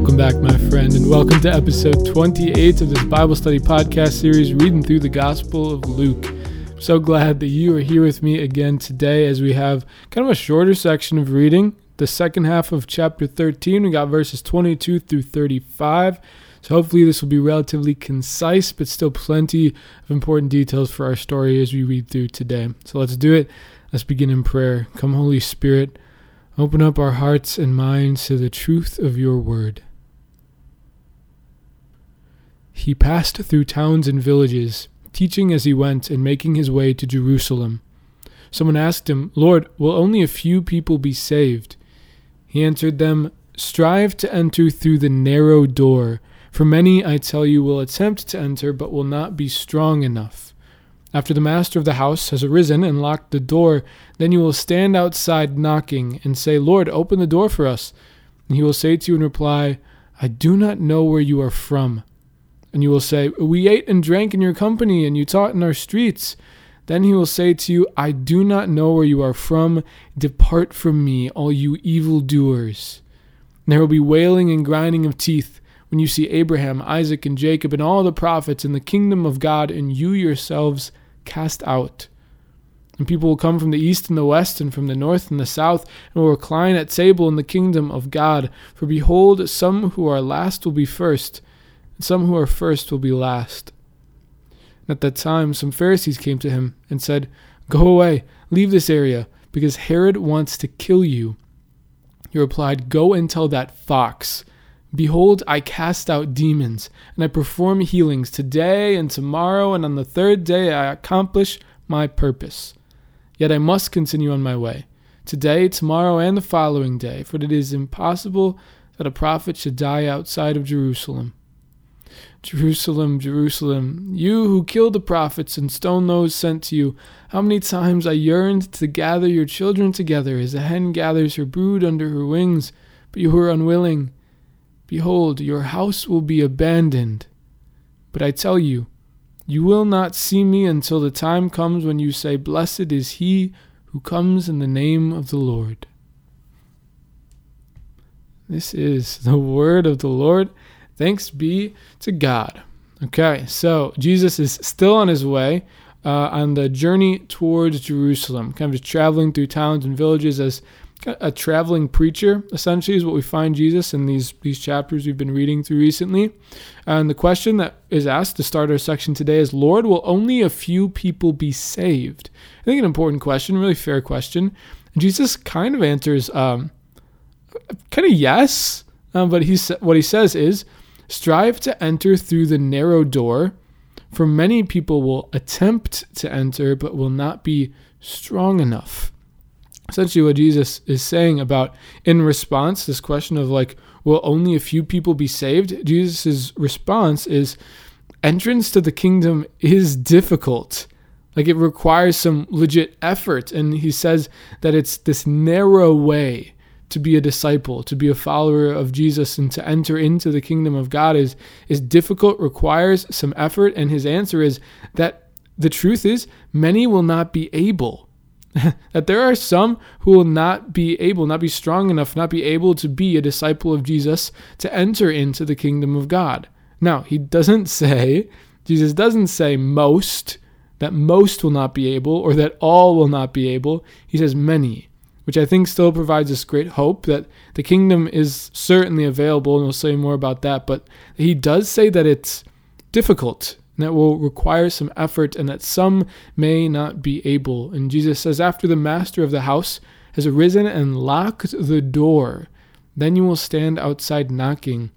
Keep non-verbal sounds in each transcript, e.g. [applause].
Welcome back, my friend, and welcome to episode 28 of this Bible study podcast series, reading through the Gospel of Luke. I'm so glad that you are here with me again today as we have kind of a shorter section of reading. The second half of chapter 13, we got verses 22 through 35. So hopefully this will be relatively concise, but still plenty of important details for our story as we read through today. So let's do it. Let's begin in prayer. Come, Holy Spirit, open up our hearts and minds to the truth of your word. He passed through towns and villages, teaching as he went and making his way to Jerusalem. Someone asked him, Lord, will only a few people be saved? He answered them, Strive to enter through the narrow door. For many, I tell you, will attempt to enter, but will not be strong enough. After the master of the house has arisen and locked the door, then you will stand outside knocking and say, Lord, open the door for us. And he will say to you in reply, I do not know where you are from. And you will say, We ate and drank in your company, and you taught in our streets. Then he will say to you, I do not know where you are from. Depart from me, all you evildoers. And there will be wailing and grinding of teeth when you see Abraham, Isaac, and Jacob, and all the prophets in the kingdom of God, and you yourselves cast out. And people will come from the east and the west, and from the north and the south, and will recline at table in the kingdom of God. For behold, some who are last will be first, and some who are first will be last. And at that time, some Pharisees came to him and said, Go away, leave this area, because Herod wants to kill you. He replied, Go and tell that fox. Behold, I cast out demons, and I perform healings today and tomorrow, and on the third day I accomplish my purpose. Yet I must continue on my way, today, tomorrow, and the following day, for it is impossible that a prophet should die outside of Jerusalem. Jerusalem, Jerusalem, you who killed the prophets and stone those sent to you, how many times I yearned to gather your children together as a hen gathers her brood under her wings, but you were unwilling. Behold, your house will be abandoned. But I tell you, you will not see me until the time comes when you say, Blessed is he who comes in the name of the Lord. This is the word of the Lord. Thanks be to God. Okay, so Jesus is still on his way uh, on the journey towards Jerusalem, kind of just traveling through towns and villages as a traveling preacher essentially is what we find jesus in these these chapters we've been reading through recently. And the question that is asked to start our section today is lord will only a few people be saved? I think an important question really fair question. Jesus kind of answers um, kind of yes um, but he's what he says is strive to enter through the narrow door. For many people will attempt to enter but will not be strong enough. Essentially what Jesus is saying about in response this question of like will only a few people be saved? Jesus' response is entrance to the kingdom is difficult. Like it requires some legit effort. And he says that it's this narrow way to be a disciple to be a follower of Jesus and to enter into the kingdom of God is is difficult requires some effort and his answer is that the truth is many will not be able [laughs] that there are some who will not be able, not be strong enough, not be able to be a disciple of Jesus to enter into the kingdom of God. Now, he doesn't [laughs] say, Jesus doesn't say most, that most will not be able or that all will not be able. He says many, which I think still provides us great hope that the kingdom is certainly available, and we'll say more about that. But he does say that it's difficult and that will require some effort and that some may not be able. And Jesus says, After the master of the house has arisen and locked the door, then you will stand outside knocking.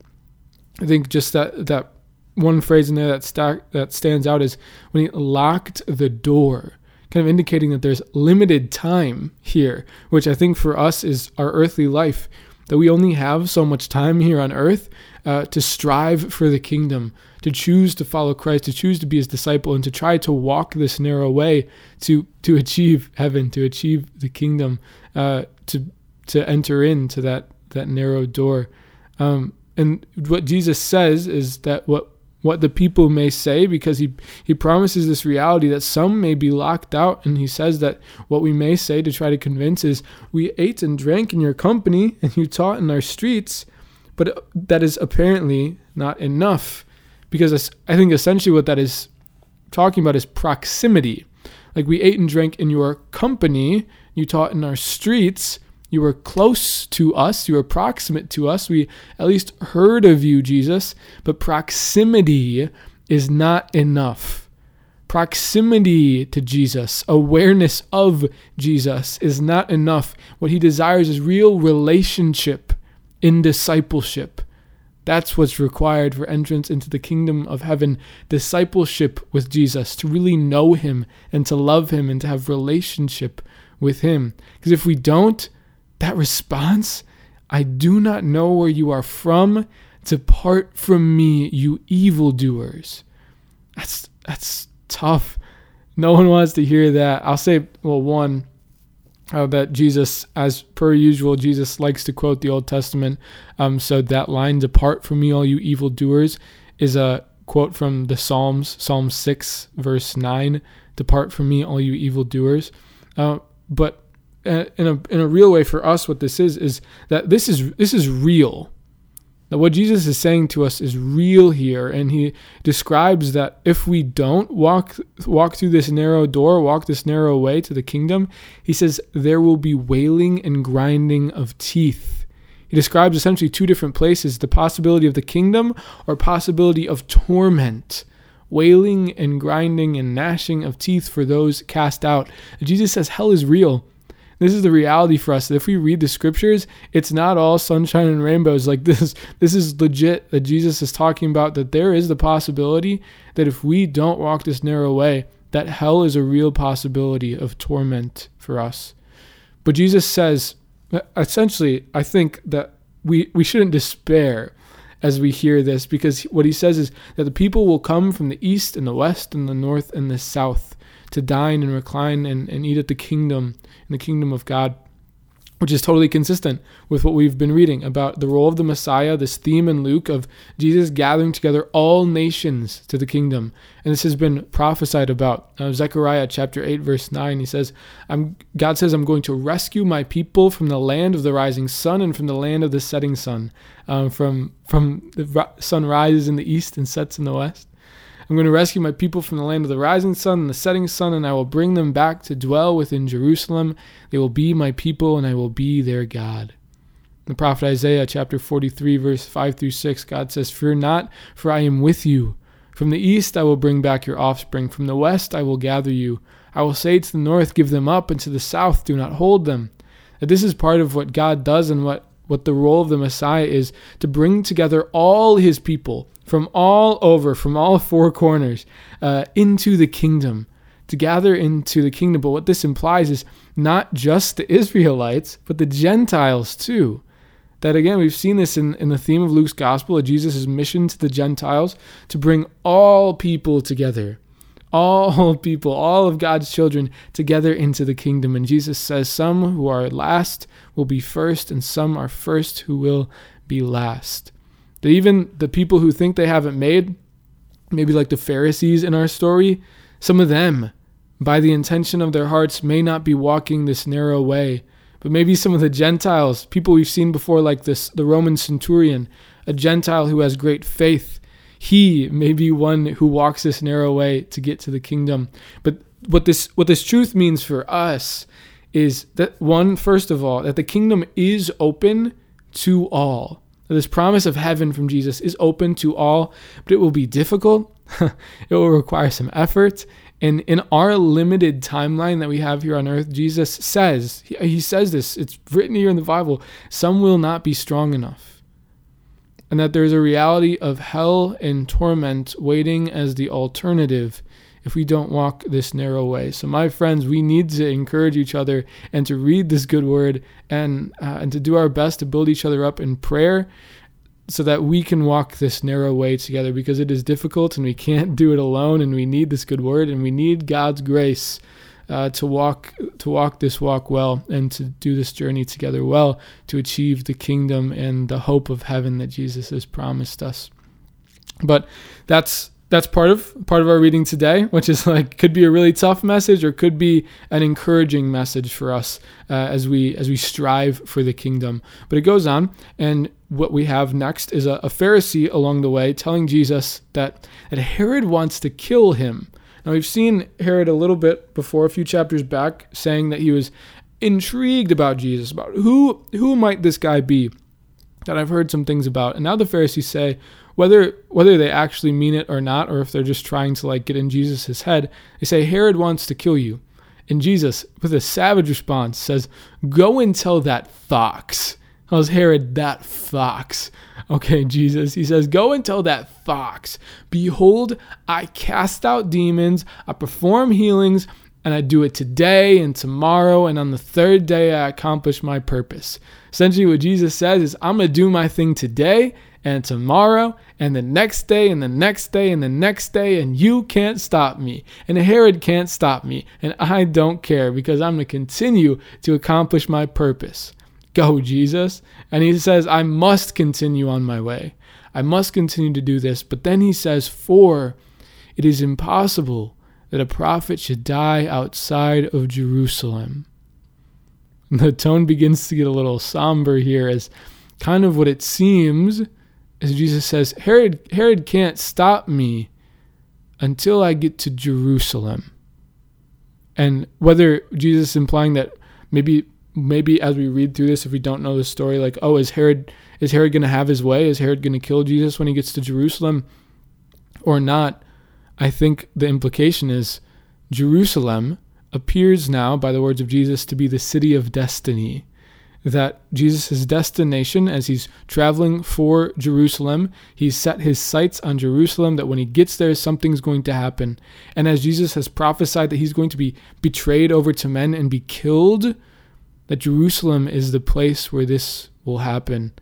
I think just that, that one phrase in there that, sta- that stands out is when he locked the door, kind of indicating that there's limited time here, which I think for us is our earthly life, that we only have so much time here on earth uh, to strive for the kingdom, to choose to follow Christ, to choose to be his disciple, and to try to walk this narrow way to to achieve heaven, to achieve the kingdom, uh, to to enter into that that narrow door. Um, and what Jesus says is that what what the people may say because he he promises this reality that some may be locked out and he says that what we may say to try to convince is we ate and drank in your company and you taught in our streets but uh, that is apparently not enough because I think essentially what that is talking about is proximity. Like we ate and drank in your company, you taught in our streets, you were close to us, you were proximate to us. We at least heard of you, Jesus, but proximity is not enough. Proximity to Jesus, awareness of Jesus is not enough. What he desires is real relationship in discipleship. That's what's required for entrance into the kingdom of heaven discipleship with Jesus, to really know him and to love him and to have relationship with him. Because if we don't, that response, I do not know where you are from. Depart from me, you evildoers. That's that's tough. No one wants to hear that. I'll say, well, one, uh, that Jesus, as per usual, Jesus likes to quote the Old Testament. Um, so that line, "Depart from me, all you evildoers," is a quote from the Psalms, Psalm six, verse nine. "Depart from me, all you evildoers." Uh, but in a in a real way for us what this is is that this is this is real. That what Jesus is saying to us is real here and he describes that if we don't walk walk through this narrow door walk this narrow way to the kingdom he says there will be wailing and grinding of teeth. He describes essentially two different places the possibility of the kingdom or possibility of torment wailing and grinding and gnashing of teeth for those cast out. Jesus says hell is real this is the reality for us that if we read the scriptures, it's not all sunshine and rainbows. Like [laughs] this, this is legit that Jesus is talking about that there is the possibility that if we don't walk this narrow way, that hell is a real possibility of torment for us. But Jesus says, essentially, I think that we, we shouldn't despair as we hear this because what he says is that the people will come from the east and the west and the north and the south to dine and recline and, and eat at the kingdom, in the kingdom of God, which is totally consistent with what we've been reading about the role of the Messiah, this theme in Luke of Jesus gathering together all nations to the kingdom. And this has been prophesied about. Uh, Zechariah chapter 8, verse 9, he says, I'm, God says, I'm going to rescue my people from the land of the rising sun and from the land of the setting sun. Um, from, from the sun rises in the east and sets in the west. I'm going to rescue my people from the land of the rising sun and the setting sun, and I will bring them back to dwell within Jerusalem. They will be my people, and I will be their God. The prophet Isaiah, chapter 43, verse 5 through 6, God says, Fear not, for I am with you. From the east I will bring back your offspring. From the west I will gather you. I will say to the north, Give them up, and to the south, Do not hold them. That this is part of what God does and what, what the role of the Messiah is to bring together all his people from all over, from all four corners, uh, into the kingdom, to gather into the kingdom. But what this implies is not just the Israelites, but the Gentiles too. That again, we've seen this in, in the theme of Luke's gospel of Jesus' mission to the Gentiles to bring all people together. All [laughs] people, all of God's children together into the kingdom. And Jesus says, Some who are last will be first, and some are first who will be last. That even the people who think they haven't made, maybe like the Pharisees in our story, some of them, by the intention of their hearts, may not be walking this narrow way. But maybe some of the Gentiles, people we've seen before, like this, the Roman centurion, a Gentile who has great faith, he may be one who walks this narrow way to get to the kingdom. But what this what this truth means for us is that one, first of all, that the kingdom is open to all. This promise of heaven from Jesus is open to all, but it will be difficult. [laughs] it will require some effort. And in our limited timeline that we have here on earth, Jesus says, he says this, it's written here in the Bible, some will not be strong enough. And that there's a reality of hell and torment waiting as the alternative if we don't walk this narrow way. So, my friends, we need to encourage each other and to read this good word and, uh, and to do our best to build each other up in prayer so that we can walk this narrow way together because it is difficult and we can't do it alone and we need this good word and we need God's grace uh, to walk to walk this walk well and to do this journey together well to achieve the kingdom and the hope of heaven that Jesus has promised us. But that's that's part of part of our reading today, which is like could be a really tough message or could be an encouraging message for us uh, as we as we strive for the kingdom. But it goes on, and what we have next is a, a Pharisee along the way telling Jesus that that Herod wants to kill him. Now we've seen Herod a little bit before, a few chapters back, saying that he was intrigued about Jesus, about who who might this guy be that I've heard some things about. And now the Pharisees say, whether whether they actually mean it or not, or if they're just trying to like get in Jesus' head, they say Herod wants to kill you. And Jesus, with a savage response, says, Go and tell that fox. How's Herod that fox? Okay, Jesus, he says, Go and tell that fox, Behold, I cast out demons, I perform healings, and I do it today and tomorrow, and on the third day I accomplish my purpose. Essentially, what Jesus says is, I'm going to do my thing today and tomorrow and the next day and the next day and the next day, and you can't stop me. And Herod can't stop me. And I don't care because I'm going to continue to accomplish my purpose. Go, Jesus. And he says, I must continue on my way. I must continue to do this. But then he says, For it is impossible that a prophet should die outside of Jerusalem. The tone begins to get a little somber here as kind of what it seems as Jesus says, Herod, Herod can't stop me until I get to Jerusalem. And whether Jesus is implying that maybe maybe as we read through this, if we don't know the story, like, oh, is Herod is Herod gonna have his way? Is Herod gonna kill Jesus when he gets to Jerusalem? Or not? I think the implication is Jerusalem appears now, by the words of Jesus, to be the city of destiny that Jesus' destination as he's traveling for Jerusalem, he's set his sights on Jerusalem, that when he gets there, something's going to happen. And as Jesus has prophesied that he's going to be betrayed over to men and be killed, that Jerusalem is the place where this will happen.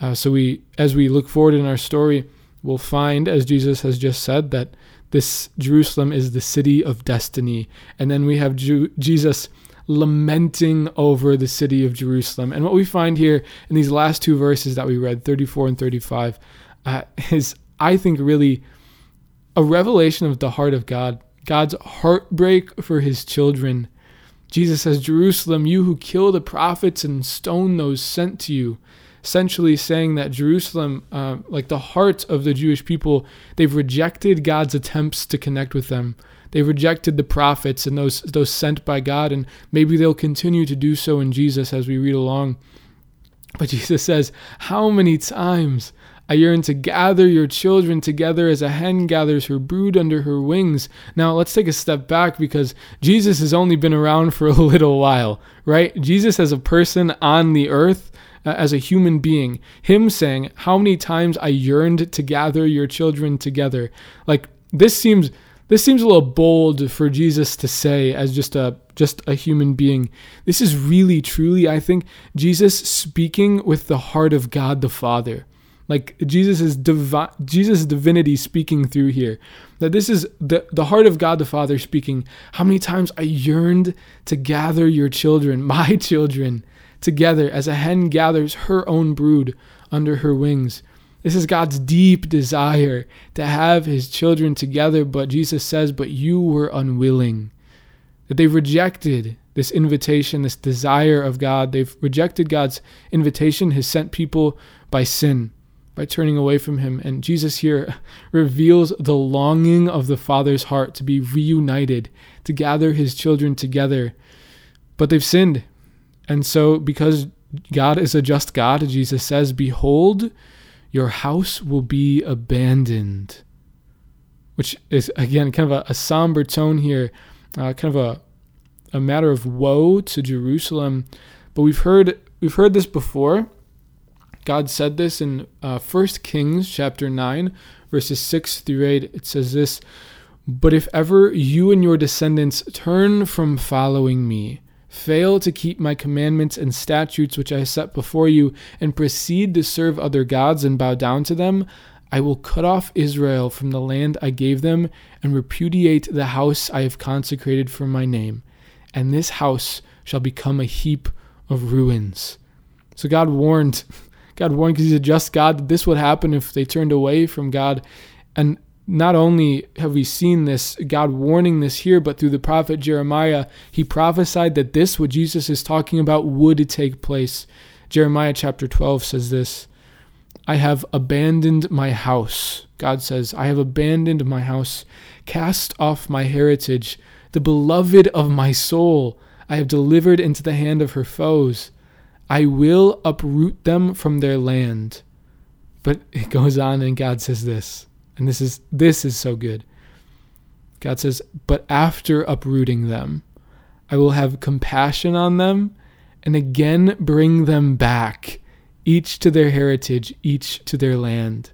Uh, so we, as we look forward in our story, we'll find, as Jesus has just said, that this Jerusalem is the city of destiny. And then we have Ju- Jesus lamenting over the city of Jerusalem. And what we find here in these last two verses that we read, 34 and 35, uh, is, I think, really a revelation of the heart of God, God's heartbreak for his children. Jesus says, Jerusalem, you who kill the prophets and stone those sent to you. Essentially saying that Jerusalem, uh, like the heart of the Jewish people, they've rejected God's attempts to connect with them. They rejected the prophets and those those sent by God, and maybe they'll continue to do so in Jesus as we read along. But [laughs] Jesus says, How many times I yearn to gather your children together as a hen gathers her brood under her wings. Now, let's take a step back because Jesus has only been around for [laughs] a little while, right? Jesus, as a person on the earth, uh, as a human being, him saying, How many times I yearned to gather your children together. Like, this seems this seems a little bold for Jesus to say as just a just a human being. This is really truly I think Jesus speaking with the heart of God the Father. Like Jesus is divi- Jesus divinity speaking through here. That this is the the heart of God the Father speaking. How many times I yearned to gather your children, [laughs] my children, together as a hen gathers her own brood under her wings. This is God's deep desire to have his children together, but Jesus says, But you were unwilling. That they rejected this invitation, this desire of God. They've rejected God's invitation, has sent people by sin, by turning away from him. And Jesus here [laughs] reveals the longing of the Father's heart to be reunited, to gather his children together. But they've sinned. And so, because God is a just God, Jesus says, Behold, your house will be abandoned. Which is, again, kind of a, a somber tone here, uh, kind of a, a matter of woe to Jerusalem. But we've heard, we've heard this before. God said this in uh, 1 Kings chapter 9, verses 6 through 8. It says this But if ever you and your descendants turn from following me, fail to keep my commandments and statutes which I set before you, and proceed to serve other gods and bow down to them, I will cut off Israel from the land I gave them, and repudiate the house I have consecrated for my name, and this house shall become a heap of ruins. So God warned, [laughs] God warned because He's a just God that this would happen if they turned away from God. And not only have we seen this, God warning this here, but through the prophet Jeremiah, he prophesied that this, what Jesus is talking about, would take place. Jeremiah chapter 12 says this I have abandoned my house. God says, I have abandoned my house, cast off my heritage, the beloved of my soul. I have delivered into the hand of her foes. I will uproot them from their land. But it goes on, and God says this and this is this is so good. God says, "But after uprooting them, I will have compassion on them and again bring them back, each to their heritage, each to their land."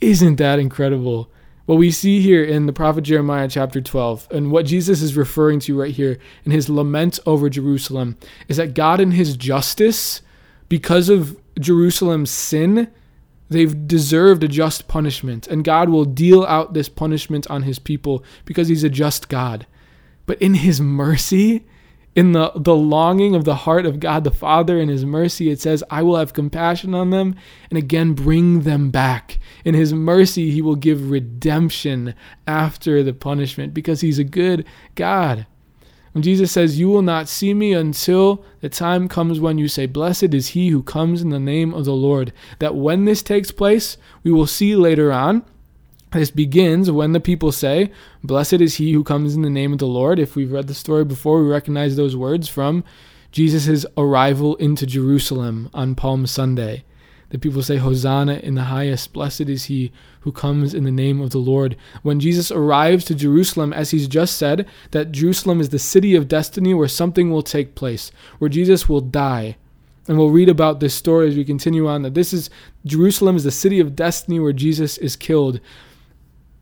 Isn't that incredible? What we see here in the prophet Jeremiah chapter 12 and what Jesus is referring to right here in his lament over Jerusalem is that God in his justice because of Jerusalem's sin They've deserved a just punishment, and God will deal out this punishment on his people because he's a just God. But in his mercy, in the, the longing of the heart of God the Father in his mercy, it says, I will have compassion on them and again bring them back. In his mercy, he will give redemption after the punishment because he's a good God. When Jesus says, You will not see me until the time comes when you say, Blessed is he who comes in the name of the Lord. That when this takes place, we will see later on. This begins when the people say, Blessed is he who comes in the name of the Lord. If we've read the story before, we recognize those words from Jesus' arrival into Jerusalem on Palm Sunday. The people say, Hosanna in the highest, blessed is he who comes in the name of the Lord. When Jesus arrives to Jerusalem, as he's just said, that Jerusalem is the city of destiny where something will take place, where Jesus will die. And we'll read about this story as we continue on that this is Jerusalem is the city of destiny where Jesus is killed.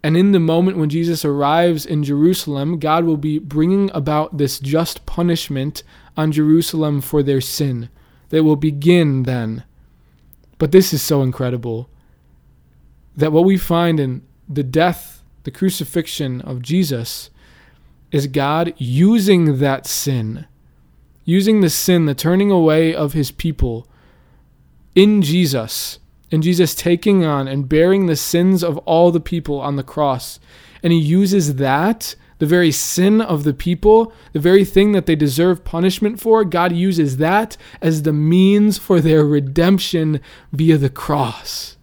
And in the moment when Jesus arrives in Jerusalem, God will be bringing about this just punishment on Jerusalem for their sin. That will begin then. But this is so incredible that what we find in the death, the crucifixion of Jesus, is God using that sin, using the sin, the turning away of his people in Jesus, and Jesus taking on and bearing the sins of all the people on the cross. And he uses that the very sin of the people, the very thing that they deserve punishment for, God uses that as the means for their redemption via the cross.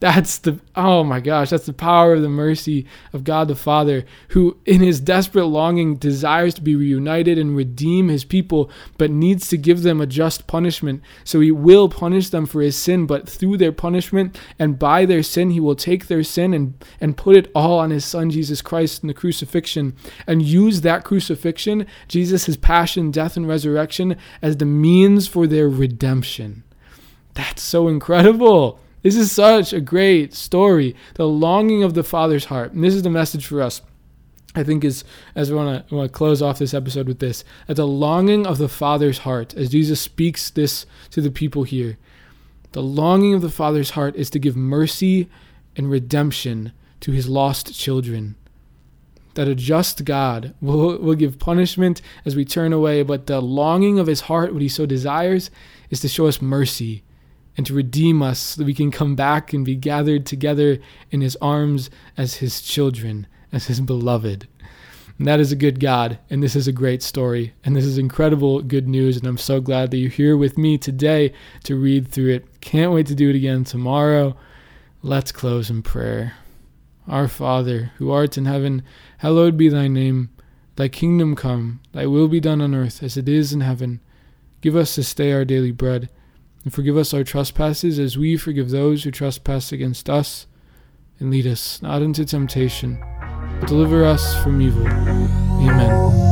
That's the, oh my gosh, that's the power of the mercy of God the Father, who in his desperate longing desires to be reunited and redeem his people, but needs to give them a just punishment. So he will punish them for his sin, but through their punishment and by their sin, he will take their sin and, and put it all on his son Jesus Christ in the crucifixion and use that crucifixion, Jesus' passion, death, and resurrection, as the means for their redemption. That's so incredible. This is such a great story. The longing of the Father's heart. And this is the message for us. I think is as we want to close off this episode with this at the longing of the Father's heart as Jesus speaks this to the people here. The longing of the Father's heart is to give mercy and redemption to his lost children. That a just God will, will give punishment as we turn away, but the longing of his heart, what he so desires, is to show us mercy and to redeem us so that we can come back and be gathered together in his arms as his children, as his beloved. And that is a good God, and this is a great story, and this is incredible good news, and I'm so glad that you're here with me today to read through it. Can't wait to do it again tomorrow. Let's close in prayer. Our Father, who art in heaven, hallowed be thy name. Thy kingdom come, thy will be done on earth as it is in heaven. Give us this day our daily bread and forgive us our trespasses as we forgive those who trespass against us. And lead us not into temptation, but deliver us from evil. Amen.